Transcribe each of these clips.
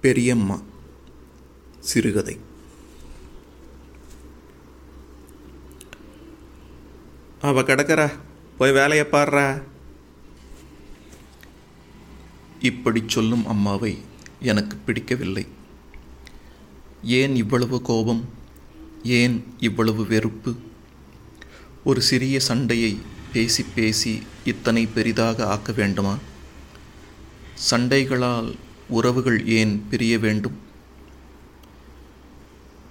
பெரியம்மா சிறுகதை. அவ கிடக்கறா போய் வேலையை பாடுறா. இப்படி சொல்லும் அம்மாவை எனக்கு பிடிக்கவில்லை. ஏன் இவ்வளவு கோபம்? ஏன் இவ்வளவு வெறுப்பு? ஒரு சிறிய சண்டையை பேசி பேசி இத்தனை பெரிதாக ஆக்க வேண்டுமா? சண்டைகளால் உறவுகள் ஏன் பிரிய வேண்டும்?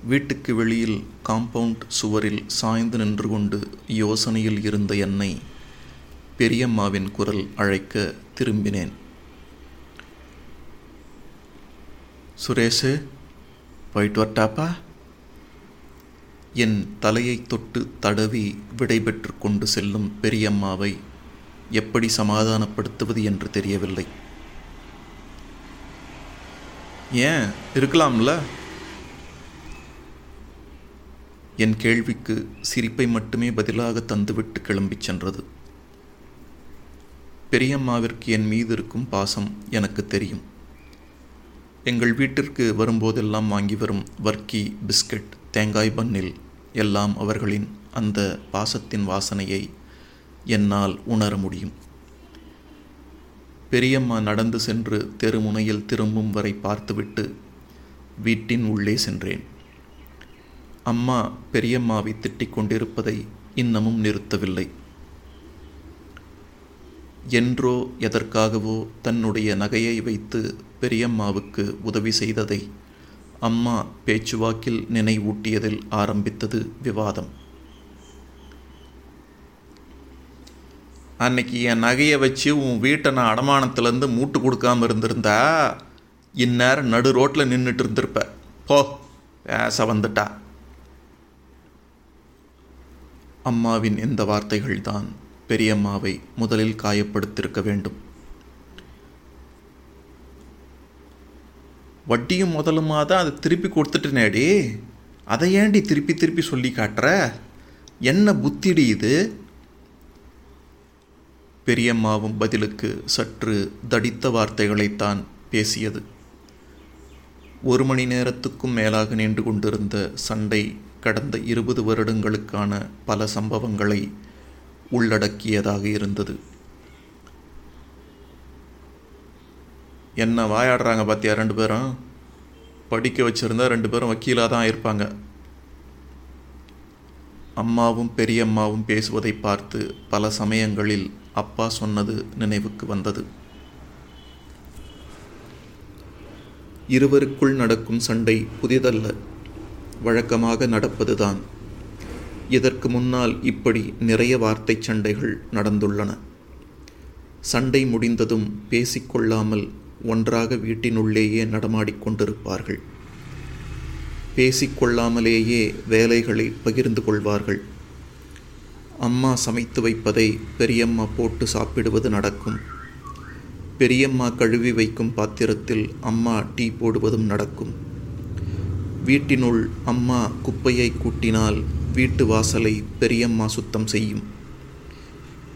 வீட்டுக்கு வெளியில் காம்பவுண்ட் சுவரில் சாய்ந்து நின்று கொண்டு யோசனையில் இருந்த என்னை பெரியம்மாவின் குரல் அழைக்க திரும்பினேன். சுரேஷு போயிட்டு வரட்டாப்பா? என் தலையை தொட்டு தடவி விடைபெற்று கொண்டு செல்லும் பெரியம்மாவை எப்படி சமாதானப்படுத்துவது என்று தெரியவில்லை. ஏன் இருக்கலாம்ல? என் கேள்விக்கு சிரிப்பை மட்டுமே பதிலாக தந்துவிட்டு கிளம்பிச் சென்றது. பெரியம்மாவிற்கு என் மீது இருக்கும் பாசம் எனக்கு தெரியும். எங்கள் வீட்டிற்கு வரும்போதெல்லாம் வாங்கி வரும் வர்க்கி பிஸ்கட் தேங்காய் பன்னில் எல்லாம் அவர்களின் அந்த பாசத்தின் வாசனையை என்னால் உணர முடியும். பெரியம்மா நடந்து சென்று தெருமுனையில் திரும்பும் வரை பார்த்துவிட்டு வீட்டின் உள்ளே சென்றேன். அம்மா பெரியம்மாவை திட்டிக் கொண்டிருப்பதை இன்னமும் நிறுத்தவில்லை. என்றோ எதற்காகவோ தன்னுடைய நகையை வைத்து பெரியம்மாவுக்கு உதவி செய்ததை அம்மா பேச்சுவாக்கில் நினைவூட்டியதில் ஆரம்பித்தது விவாதம். அன்னைக்கு என் நகையை வச்சு உன் வீட்டை நான் அடமானத்துலேருந்து மூட்டு கொடுக்காம இருந்திருந்தா இந்நேரம் நடு ரோட்டில் நின்றுட்டு இருந்திருப்ப. போ பேச வந்துட்டா. அம்மாவின் இந்த வார்த்தைகள்தான் பெரியம்மாவை முதலில் காயப்படுத்தியிருக்க வேண்டும். வட்டியும் முதலுமா தான் அதை திருப்பி கொடுத்துட்டேனேடி? அதை ஏண்டி திருப்பி திருப்பி சொல்லி காட்டுற? என்ன புத்திடி இது? பெரியம்மாவும் பதிலுக்கு சற்று தடித்த வார்த்தைகளைத்தான் பேசியது. ஒரு மணி நேரத்துக்கும் மேலாக நின்று கொண்டிருந்த சண்டை கடந்த இருபது வருடங்களுக்கான பல சம்பவங்களை உள்ளடக்கியதாக இருந்தது. என்ன வாயாடுறாங்க பார்த்தியா ரெண்டு பேரும்? படிக்க வச்சுருந்தா ரெண்டு பேரும் வக்கீலாக தான் இருப்பாங்க அம்மாவும் பெரியம்மாவும் பேசுவதை பார்த்து பல சமயங்களில் அப்பா சொன்னது நினைவுக்கு வந்தது. இருவருக்குள் நடக்கும் சண்டை புதிதல்ல. வழக்கமாக நடப்பதுதான். இதற்கு முன்னால் இப்படி நிறைய வார்த்தை சண்டைகள் நடந்துள்ளன. சண்டை முடிந்ததும் பேசிக்கொள்ளாமல் ஒன்றாக வீட்டினுள்ளேயே நடமாடிக்கொண்டிருப்பார்கள் பேசிக்கொள்ளாமலேயே வேலைகளை பகிர்ந்து கொள்வார்கள். அம்மா சமைத்து வைப்பதை பெரியம்மா போட்டு சாப்பிடுவது நடக்கும். பெரியம்மா கழுவி வைக்கும் பாத்திரத்தில் அம்மா டீ போடுவதும் நடக்கும். வீட்டினுள் அம்மா குப்பையை கூட்டினால் வீட்டு வாசலை பெரியம்மா சுத்தம் செய்யும்.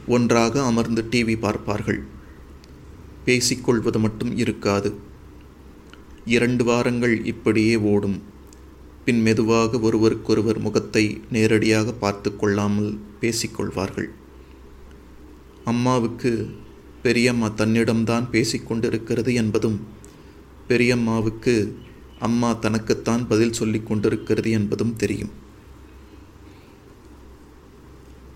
ஒன்றாக அமர்ந்து டிவி பார்ப்பார்கள். பேசிக்கொள்வது மட்டும் இருக்காது. இரண்டு வாரங்கள் இப்படியே ஓடும். பின் மெதுவாக ஒருவருக்கொருவர் முகத்தை நேரடியாக பார்த்து கொள்ளாமல் பேசிக்கொள்வார்கள் அம்மாவுக்கு பெரியம்மா தன்னிடம்தான் பேசிக்கொண்டிருக்கிறது என்பதும் பெரியம்மாவுக்கு அம்மா தனக்குத்தான் பதில் சொல்லிக் கொண்டிருக்கிறது என்பதும் தெரியும்.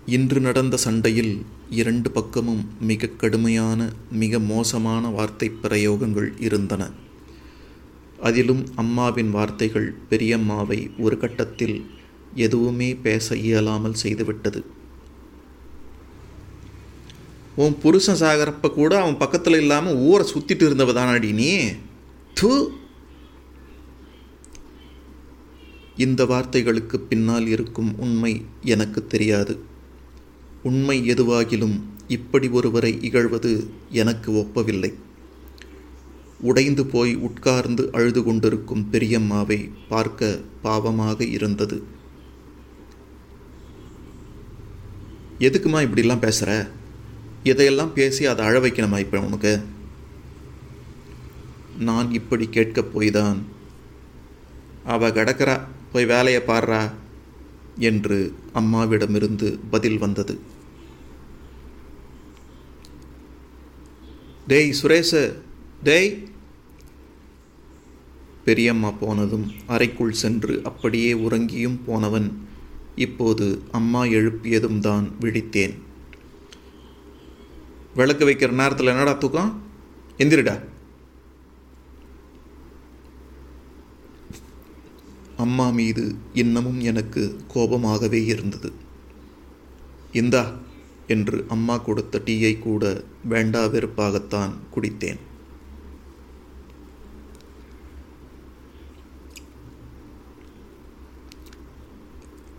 இன்று நடந்த சண்டையில் இரண்டு பக்கமும் மிக கடுமையான மிக மோசமான வார்த்தை பிரயோகங்கள் இருந்தன. அதிலும் அம்மாவின் வார்த்தைகள் பெரியம்மாவை ஒரு கட்டத்தில் எதுவுமே பேச இயலாமல் செய்துவிட்டது. உன் புருஷன் சாகிறப்ப கூட அவன் பக்கத்தில் இல்லாமல் ஊரை சுற்றிட்டு இருந்தவ தானாடி நீ? தூ! இந்த வார்த்தைகளுக்கு பின்னால் இருக்கும் உண்மை எனக்கு தெரியாது. உண்மை எதுவாகிலும் இப்படி ஒருவரை இகழ்வது எனக்கு ஒப்பவில்லை. உடைந்து போய் உட்கார்ந்து அழுது கொண்டிருக்கும் பெரியம்மாவை பார்க்க பாவமாக இருந்தது. எதுக்குமா இப்படிலாம் பேசுகிற இதையெல்லாம் பேசி அதை அழ வைக்கணுமா இப்போ உனக்கு? நான் இப்படி கேட்கப் போய்தான். அவ கிடக்கிறா? போய் வேலையை பாடுறா என்று அம்மாவிடமிருந்து பதில் வந்தது. டேய் சுரேஷ டேய் பெரியம்மா போனதும் அறைக்குள் சென்று அப்படியே உறங்கியும் போனவன் இப்போது அம்மா எழுப்பியதும் தான் விழித்தேன். விளக்கு வைக்கிற நேரத்தில் என்னடா தூக்கம்? எந்திரிடா. அம்மா மீது இன்னமும் எனக்கு கோபமாகவே இருந்தது. இந்தா என்று அம்மா கொடுத்த டீயை கூட வேண்டா வெறுப்பாகத்தான் குடித்தேன்.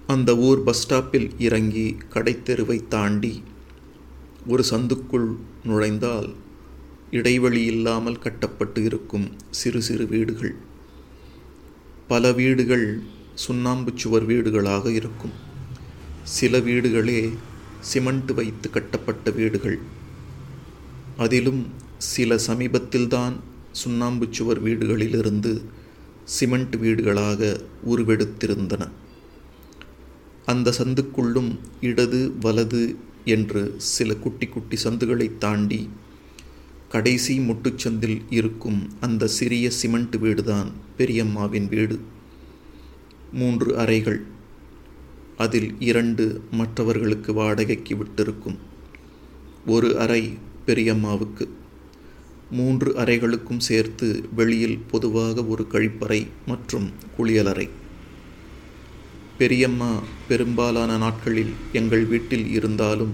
அந்த ஊர் பஸ் ஸ்டாப்பில் இறங்கி கடைத்தெருவை தாண்டி ஒரு சந்துக்குள் நுழைந்தால் இடைவெளி இல்லாமல் கட்டப்பட்டு இருக்கும் சிறு சிறு வீடுகள். பல வீடுகள் சுண்ணாம்பு சுவர் வீடுகளாக இருக்கும். சில வீடுகளே சிமெண்ட் வைத்து கட்டப்பட்ட வீடுகள். அதிலும் சில சமீபத்தில்தான் சுண்ணாம்பு சுவர் வீடுகளிலிருந்து சிமெண்ட் வீடுகளாக உருவெடுத்திருந்தன. அந்த சந்துக்குள்ளும் இடது வலது என்று சில குட்டி குட்டி சந்துகளை தாண்டி கடைசி முட்டுச்சந்தில் இருக்கும் அந்த சிறிய சிமெண்ட் வீடுதான் பெரியம்மாவின் வீடு. மூன்று அறைகள். அதில் இரண்டு மற்றவர்களுக்கு வாடகைக்கு விட்டிருக்கும். ஒரு அறை பெரியம்மாவுக்கு. மூன்று அறைகளுக்கும் சேர்த்து வெளியில் பொதுவாக ஒரு கழிப்பறை மற்றும் குளியலறை. பெரியம்மா பெரும்பாலான நாட்களில் எங்கள் வீட்டில் இருந்தாலும்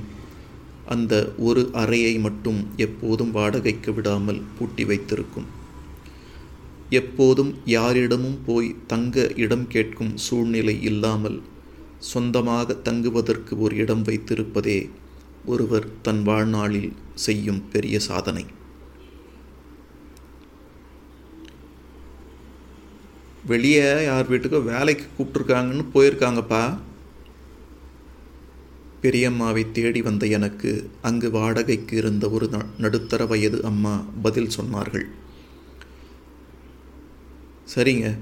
அந்த ஒரு அறையை மட்டும் எப்போதும் வாடகைக்கு விடாமல் பூட்டி வைத்திருக்கும். எப்போதும் யாரிடமும் போய் தங்க இடம் கேட்கும் சூழ்நிலை இல்லாமல் சொந்தமாக தங்குவதற்கு ஒரு இடம் வைத்திருப்பதே ஒருவர் தன் வாழ்நாளில் செய்யும் பெரிய சாதனை. வெளியே யார் வீட்டுக்கோ வேலைக்கு கூப்பிட்ருக்காங்கன்னு போயிருக்காங்கப்பா. பெரியம்மாவை தேடி வந்த எனக்கு அங்கு வாடகைக்கு இருந்த ஒரு நடுத்தர வயது அம்மா பதில் சொன்னார்கள். சரிங்க.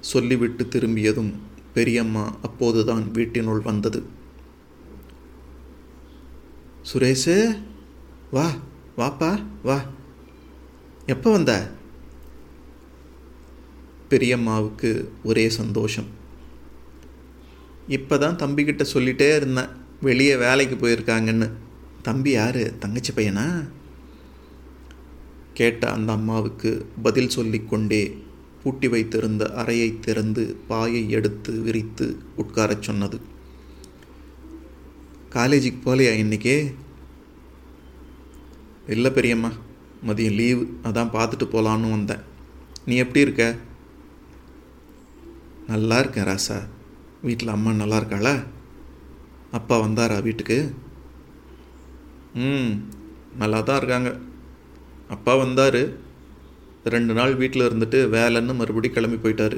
சொல்லிவிட்டு திரும்பியதும் பெரியம்மா அப்போதுதான் வீட்டினுள் வந்தது. சுரேஷு வா வாப்பா வா. எப்போ வந்த? பெரியம்மாவுக்கு ஒரே சந்தோஷம். இப்போ தான் தம்பிக்கிட்ட சொல்லிட்டே இருந்தேன் வெளியே வேலைக்கு போயிருக்காங்கன்னு. தம்பி யார்? தங்கச்சி பையனா? கேட்ட அந்த அம்மாவுக்கு பதில் சொல்லிக்கொண்டே பூட்டி வைத்திருந்த அறையை திறந்து பாயை எடுத்து விரித்து உட்காரச் சொன்னது. காலேஜுக்கு போகலையா இன்னைக்கே? இல்லை பெரியம்மா மதியம் லீவு அதான் பார்த்துட்டு போகலான்னு வந்தேன். நீ எப்படி இருக்க? நல்லா இருக்கேன் ராசா. வீட்டில் அம்மா நல்லா இருக்காளா? அப்பா வந்தாரா வீட்டுக்கு? ம் நல்லா தான் இருக்காங்க. அப்பா வந்தார். ரெண்டு நாள் வீட்டில் இருந்துட்டு வேலைன்னு மறுபடி கிளம்பி போயிட்டார்.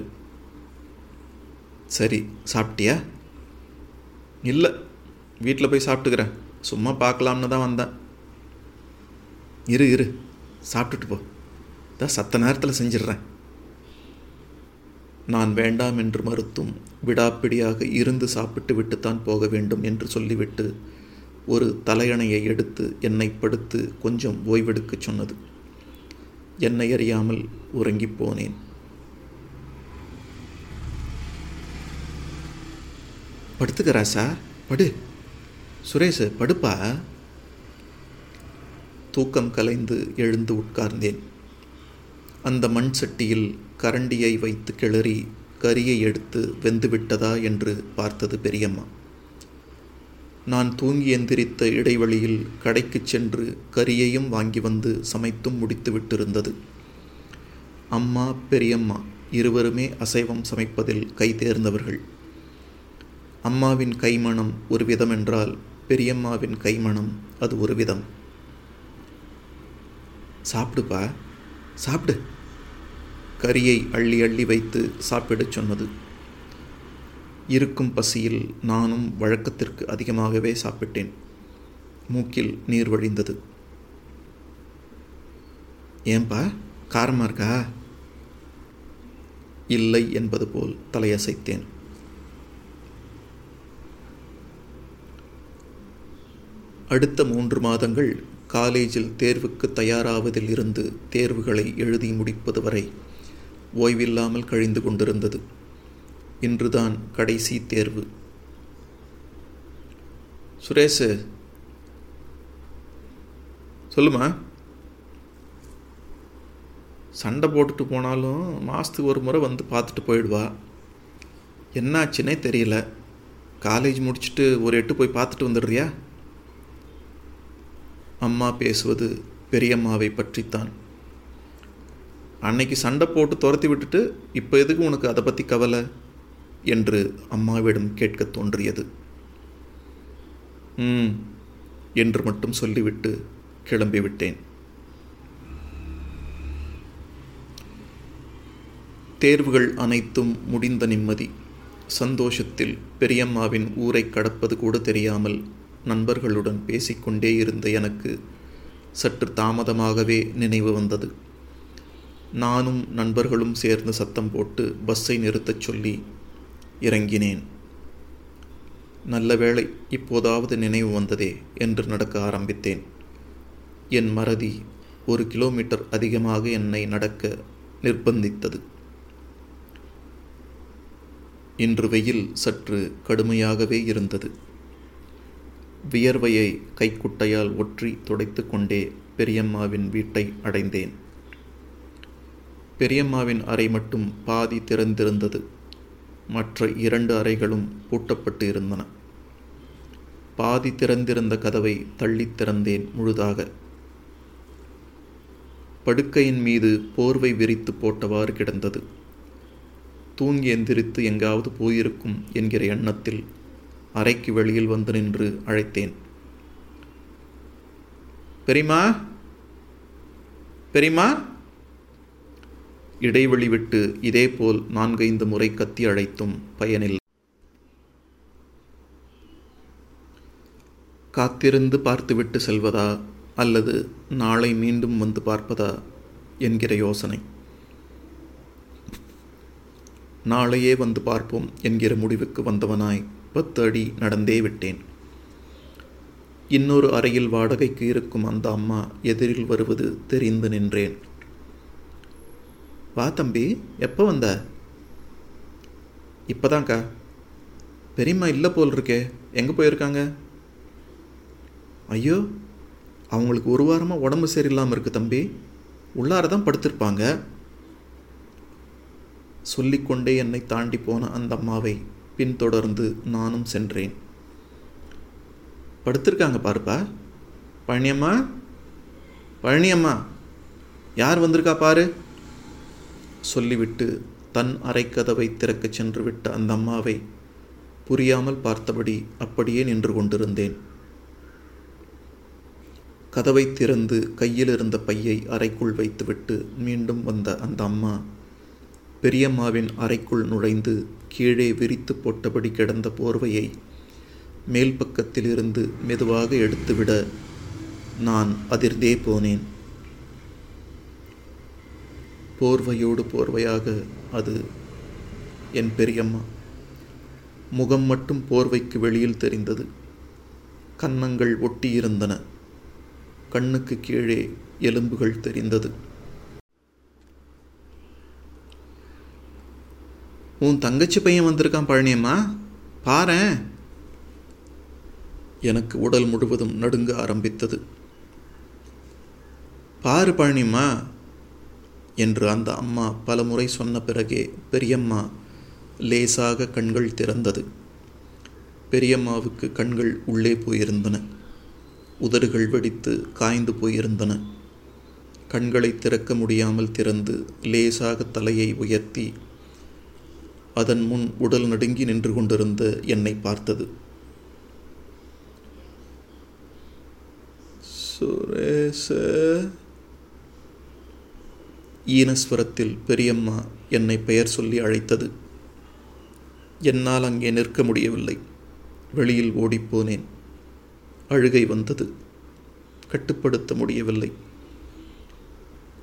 சரி சாப்பிட்டியா? இல்லை வீட்டில் போய் சாப்பிட்டுக்கிறேன். சும்மா பார்க்கலாம்னு தான் வந்தேன். இரு இரு. சாப்பிட்டுட்டு போ. தான் சத்த நேரத்தில் செஞ்சிடுறேன். நான் வேண்டாம் என்று மறுத்தும் விடாப்பிடியாக இருந்து சாப்பிட்டு விட்டுத்தான் போக வேண்டும் என்று சொல்லிவிட்டு ஒரு தலையணையை எடுத்து என்னை படுத்து கொஞ்சம் ஓய்வெடுக்கச் சொன்னது. என்னை அறியாமல் உறங்கிப் போனேன். படுத்துக்கிறா சார்? படு. சுரேஷ் படுப்பா. தூக்கம் கலைந்து எழுந்து உட்கார்ந்தேன். அந்த மண் சட்டியில் கரண்டியை வைத்து கிளறி கரியை எடுத்து வெந்துவிட்டதா என்று பார்த்தது பெரியம்மா. நான் தூங்கி எந்திரித்த இடைவெளியில் கடைக்குச் சென்று கரியையும் வாங்கி வந்து சமைத்தும் முடித்து விட்டிருந்தது. அம்மா பெரியம்மா இருவருமே அசைவம் சமைப்பதில் கை தேர்ந்தவர்கள். அம்மாவின் கைமணம் ஒரு விதம் என்றால் பெரியம்மாவின் கைமணம் அது ஒரு விதம். சாப்பிடுப்பா சாப்பிடு. கரியை அள்ளி அள்ளி வைத்து சாப்பிடச் சொன்னது. இருக்கும் பசியில் நானும் வழக்கத்திற்கு அதிகமாகவே சாப்பிட்டேன். மூக்கில் நீர் வழிந்தது. ஏன்பா காரமாக இருக்கா? இல்லை என்பது போல் தலையசைத்தேன். அடுத்த மூன்று மாதங்கள் காலேஜில் தேர்வுக்கு தயாராவதில் இருந்து தேர்வுகளை எழுதி முடிப்பது வரை ஓய்வில்லாமல் கழிந்து கொண்டிருந்தது. இன்றுதான் கடைசி தேர்வு. சுரேஷ் சொல்லுமா? சண்டை போட்டுட்டு போனாலும் மாதத்துக்கு ஒரு முறை வந்து பார்த்துட்டு போயிடுவா. என்னாச்சுன்னே தெரியல. காலேஜ் முடிச்சுட்டு ஒரு எட்டு போய் பார்த்துட்டு வந்துடுறியா? அம்மா பேசுவது பெரியம்மாவை பற்றித்தான். அன்னைக்கு சண்டை போட்டு துரத்தி விட்டுட்டு இப்போ எதுக்கு உனக்கு அதை பற்றி கவலை? என்று அம்மாவிடம் கேட்க தோன்றியது. ம் என்று மட்டும் சொல்லிவிட்டு கிளம்பிவிட்டேன் தேர்வுகள் அனைத்தும் முடிந்த நிம்மதி. சந்தோஷத்தில் பெரியம்மாவின் ஊரை கடப்பது கூட தெரியாமல் நண்பர்களுடன் பேசிக்கொண்டே இருந்த எனக்கு சற்று தாமதமாகவே நினைவு வந்தது. நானும் நண்பர்களும் சேர்ந்து சத்தம் போட்டு பஸ்ஸை நிறுத்தச் சொல்லி இறங்கினேன். நல்ல வேளை இப்போதாவது நினைவு வந்ததே என்று நடக்க ஆரம்பித்தேன். என் மறதி ஒரு கிலோமீட்டர் அதிகமாக என்னை நடக்க நிர்பந்தித்தது. இன்று வெயில் சற்று கடுமையாகவே இருந்தது. வியர்வையை கைக்குட்டையால் ஒற்றி துடைத்து கொண்டே பெரியம்மாவின் வீட்டை அடைந்தேன். பெரியம்மாவின் அறை மட்டும் பாதி திறந்திருந்தது. மற்ற இரண்டு அறைகளும் பூட்டப்பட்டு இருந்தன பாதி திறந்திருந்த கதவை தள்ளித் திறந்தேன் முழுதாக. படுக்கையின் மீது போர்வை விரித்து போட்டவாறு கிடந்தது. தூங்கி எந்திரித்து எங்காவது போயிருக்கும் என்கிற எண்ணத்தில் அறைக்கு வெளியில் வந்து நின்று அழைத்தேன். பெரியமா பெரியமா இடைவெளி விட்டு இதேபோல் நான்கைந்து முறை கத்தி அழைத்தும் பயனில்லை காத்திருந்து பார்த்துவிட்டு செல்வதா? அல்லது நாளை மீண்டும் வந்து பார்ப்பதா? என்கிற யோசனை. நாளையே வந்து பார்ப்போம் என்கிற முடிவுக்கு வந்தவனாய் பத்து அடி நடந்தே விட்டேன். இன்னொரு அறையில் வாடகைக்கு இருக்கும் அந்த அம்மா எதிரில் வருவது தெரிந்து நின்றேன். வா தம்பி எப்போ வந்த? இப்போதான்க்கா. பெரியம்மா இல்லை போல் இருக்கே எங்கே போயிருக்காங்க? ஐயோ அவங்களுக்கு ஒரு வாரமாக உடம்பு சரியில்லாமல் இருக்குது தம்பி. உள்ளார தான் படுத்திருப்பாங்க. சொல்லிக்கொண்டே என்னை தாண்டி போன அந்த அம்மாவை பின்தொடர்ந்து நானும் சென்றேன். படுத்திருக்காங்க பாருப்பா. பழனியம்மா? பழனியம்மா யார் வந்திருக்கா பாரு? சொல்லிவிட்டு தன் அறைக்கதவை திறக்கச் சென்று விட்ட அந்த அம்மாவை புரியாமல் பார்த்தபடி அப்படியே நின்று கொண்டிருந்தேன். கதவை திறந்து கையில் இருந்த பையை அறைக்குள் வைத்துவிட்டு மீண்டும் வந்த அந்த அம்மா பெரியம்மாவின் அறைக்குள் நுழைந்து கீழே விரித்து போட்டபடி கிடந்த போர்வையை மேல் பக்கத்திலிருந்து மெதுவாக எடுத்துவிட நான் அதிர்ந்தே போனேன். போர்வையோடு போர்வையாக அது என் பெரியம்மா. முகம் மட்டும் போர்வைக்கு வெளியில் தெரிந்தது. கன்னங்கள் ஒட்டியிருந்தன. கண்ணுக்கு கீழே எலும்புகள் தெரிந்தது. உன் தங்கச்சி பையன் வந்திருக்கான் பழனியம்மா. பாரேன் எனக்கு உடல் முழுவதும் நடுங்க ஆரம்பித்தது. பாரு பழனியம்மா என்று அந்த அம்மா பலமுறை சொன்ன பிறகே பெரியம்மா லேசாக கண்கள் திறந்தது. பெரியம்மாவுக்கு கண்கள் உள்ளே போயிருந்தன. உதடுகள் வெடித்து காய்ந்து போயிருந்தன. கண்களை திறக்க முடியாமல் திறந்து லேசாக தலையை உயர்த்தி அதன் முன் உடல் நடுங்கி நின்று கொண்டிருந்த என்னை பார்த்தது. சுரேச ஈனஸ்வரத்தில் பெரியம்மா என்னை பெயர் சொல்லி அழைத்தது. என்னால் அங்கே நிற்க முடியவில்லை. வெளியில் ஓடிப்போனேன். அழுகை வந்தது. கட்டுப்படுத்த முடியவில்லை.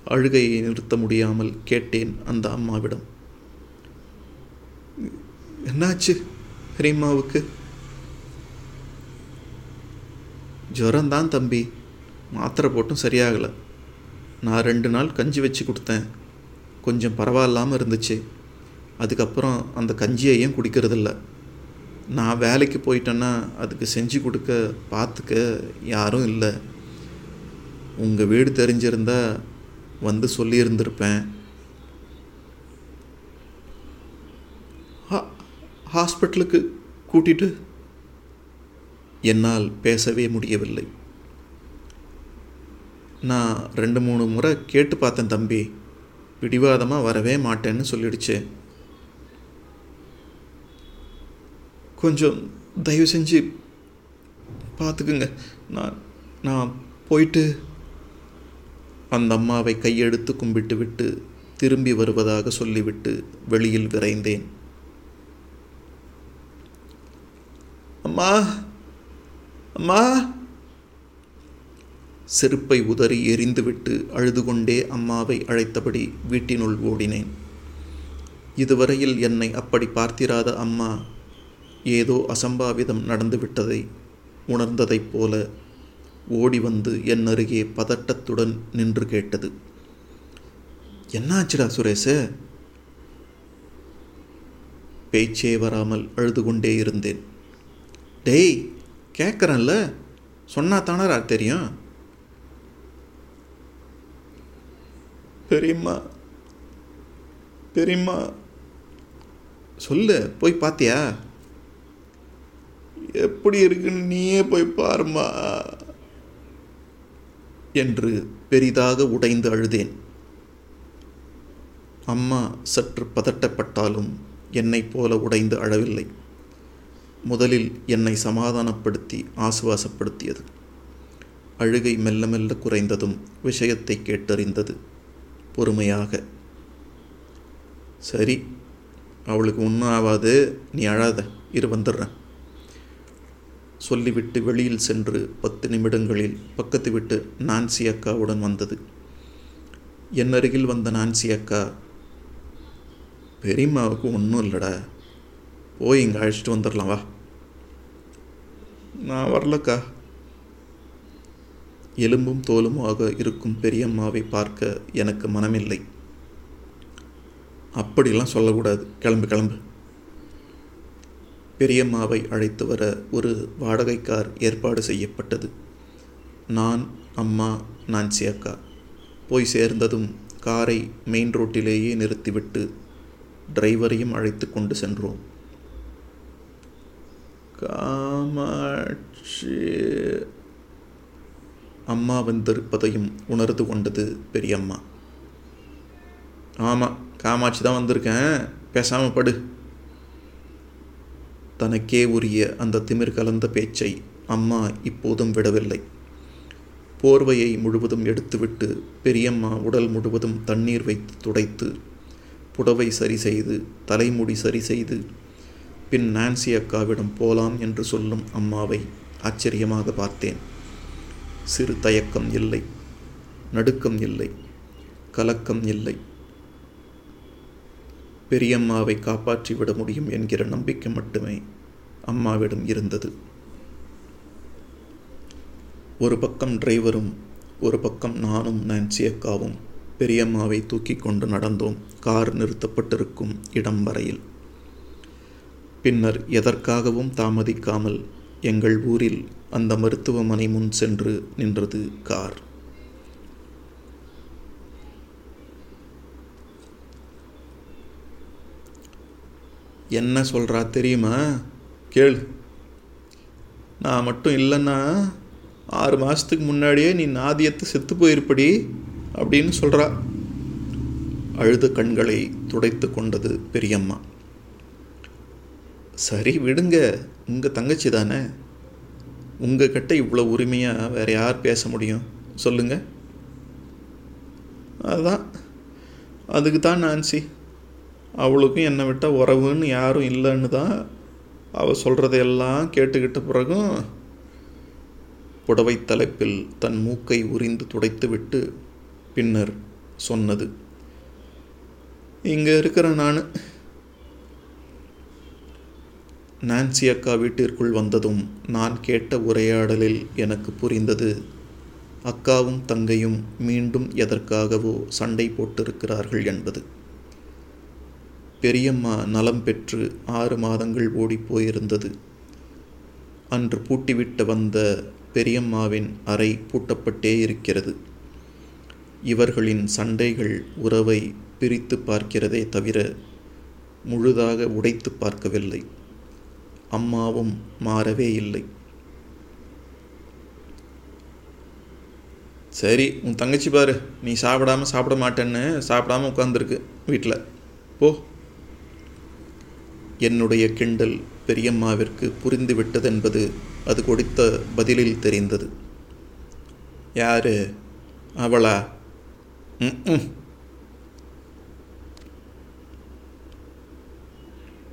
அழுகையை நிறுத்த முடியாமல் கேட்டேன் அந்த அம்மாவிடம். என்னாச்சு பெரியம்மாவுக்கு? ஜுரம்தான் தம்பி. மாத்திரை போட்டும் சரியாகலை. நான் ரெண்டு நாள் கஞ்சி வச்சு கொடுத்தேன். கொஞ்சம் பரவாயில்லாமல் இருந்துச்சு. அதுக்கப்புறம் அந்த கஞ்சியையும் குடிக்கிறதில்ல? நான் வேலைக்கு போயிட்டேன்னா அதுக்கு செஞ்சு கொடுக்க பார்த்துக்க யாரும் இல்லை. உங்கள் வீடு தெரிஞ்சிருந்தா வந்து சொல்லியிருந்திருப்பேன். ஹா- ஹாஸ்பிட்டலுக்கு கூட்டிட்டு? என்னால் பேசவே முடியவில்லை. நான் ரெண்டு மூணு முறை கேட்டு பார்த்தேன் தம்பி. பிடிவாதமாக வரவே மாட்டேன்னு சொல்லிடுச்சு. கொஞ்சம் தயவு செஞ்சு பார்த்துக்குங்க. நான் நான் போயிட்டு அந்த அம்மாவை கையெடுத்து கும்பிட்டு விட்டு திரும்பி வருவதாக சொல்லிவிட்டு வெளியில் விரைந்தேன். அம்மா! அம்மா! செருப்பை உதறி எரிந்துவிட்டு அழுது கொண்டே அம்மாவை அழைத்தபடி வீட்டினுள் ஓடினேன். இதுவரையில் என்னை அப்படி பார்த்திராத அம்மா ஏதோ அசம்பாவிதம் நடந்துவிட்டதை உணர்ந்ததைப் போல ஓடி வந்து என் அருகே பதட்டத்துடன் நின்று கேட்டது. என்னாச்சுடா சுரேஷ? பேச்சே வராமல் அழுது கொண்டே இருந்தேன். டேய் கேட்குறேன்ல சொன்னா தானடா தெரியும்? பெரியம்மா பெரியம்மா சொல்லு போய் பார்த்தியா எப்படி இருக்குன்னு நீயே போய் பாருமா என்று பெரிதாக உடைந்து அழுதேன். அம்மா சற்று பதட்டப்பட்டாலும் என்னைப் போல உடைந்து அழவில்லை. முதலில் என்னை சமாதானப்படுத்தி ஆசுவாசப்படுத்தியது. அழுகை மெல்ல மெல்ல குறைந்ததும் விஷயத்தை கேட்டறிந்தது. பொறுமையாக. சரி அவளுக்கு ஒன்றும் ஆகாது நீ அழாத இரு வந்துடுறேன். சொல்லிவிட்டு வெளியில் சென்று பத்து நிமிடங்களில் பக்கத்து விட்டு நான்சி அக்காவுடன் வந்தது. என் அருகில் வந்த நான்சி அக்கா பெரியம்மாவுக்கு ஒன்றும் இல்லைடா. போய் இங்கே அழைச்சிட்டு வந்துடலாம் வா. நான் வரலக்கா. எலும்பும் தோலுமாக இருக்கும் பெரியம்மாவை பார்க்க எனக்கு மனமில்லை. அப்படிலாம் சொல்லக்கூடாது. கிளம்பு கிளம்பு. பெரியம்மாவை அழைத்து வர ஒரு வாடகை கார் ஏற்பாடு செய்யப்பட்டது. நான் அம்மா நான்சி அக்கா. போய் சேர்ந்ததும் காரை மெயின் ரோட்டிலேயே நிறுத்திவிட்டு டிரைவரையும் அழைத்து கொண்டு சென்றோம். காமாட்சி அம்மா வந்திருப்பதையும் உணர்ந்து கொண்டது பெரியம்மா. ஆமாம் காமாட்சி தான் வந்திருக்கேன். பேசாமல் படு. தனக்கே உரிய அந்த திமிர் கலந்த பேச்சை அம்மா இப்போதும் விடவில்லை. போர்வையை முழுவதும் எடுத்துவிட்டு பெரியம்மா உடல் முழுவதும் தண்ணீர் வைத்து துடைத்து புடவை சரி செய்து தலைமுடி சரி செய்து பின் நான்சி அக்காவிடம் போலாம் என்று சொல்லும் அம்மாவை ஆச்சரியமாக பார்த்தேன். சிறு தயக்கம் இல்லை நடுக்கம் இல்லை கலக்கம் இல்லை. பெரியம்மாவை காப்பாற்றிவிட முடியும் என்கிற நம்பிக்கை மட்டுமே அம்மாவிடம் இருந்தது. ஒரு பக்கம் டிரைவரும் ஒரு பக்கம் நானும் நான்சி அக்காவும் பெரியம்மாவை தூக்கி கொண்டு நடந்தோம் கார் நிறுத்தப்பட்டிருக்கும் இடம் வரையில். பின்னர் எதற்காகவும் தாமதிக்காமல் எங்கள் ஊரில் அந்த மருத்துவமனை முன் சென்று நின்றது கார். என்ன சொல்கிறா தெரியுமா? கேள். நான் மட்டும் இல்லைன்னா ஆறு மாதத்துக்கு முன்னாடியே நீ நாதியத்து செத்து போயிருப்படி அப்படின்னு சொல்கிறா அழுத கண்களை துடைத்து கொண்டது பெரியம்மா. சரி விடுங்க. உங்கள் தங்கச்சி தானே? உங்கள் கிட்ட இவ்வளோ உரிமையாக வேறு யார் பேச முடியும்? சொல்லுங்கள் அதுதான் அதுக்கு தான் நான்சி. அவளுக்கும் என்னை விட்டால் உறவுன்னு யாரும் இல்லைன்னு தான் அவள் சொல்கிறதையெல்லாம் கேட்டுக்கிட்ட பிறகும் புடவை தலைப்பில் தன் மூக்கை உரிந்து துடைத்துவிட்டு பின்னர் சொன்னது. இங்கே இருக்கிற நான். நான்சி அக்கா வீட்டிற்குள் வந்ததும் நான் கேட்ட உரையாடலில் எனக்கு புரிந்தது. அக்காவும் தங்கையும் மீண்டும் எதற்காகவோ சண்டை போட்டிருக்கிறார்கள் என்பது. பெரியம்மா நலம் பெற்று ஆறு மாதங்கள் ஓடிப் போயிருந்தது. அன்று பூட்டிவிட்டு வந்த பெரியம்மாவின் அறை பூட்டப்பட்டே இருக்கிறது. இவர்களின் சண்டைகள் உறவை பிரித்து பார்க்கிறதே தவிர முழுதாக உடைத்து பார்க்கவில்லை. அம்மாவும் மாறவே இல்லை. சரி உன் தங்கச்சி பாரு. நீ சாப்பிடாம சாப்பிட மாட்டேன்னு சாப்பிடாம உட்காந்துருக்கு வீட்டில் போ. என்னுடைய கிண்டல் பெரியம்மாவிற்கு புரிந்துவிட்டதென்பது அது கொடுத்த பதிலில் தெரிந்தது. யாரு? அவளா? ம்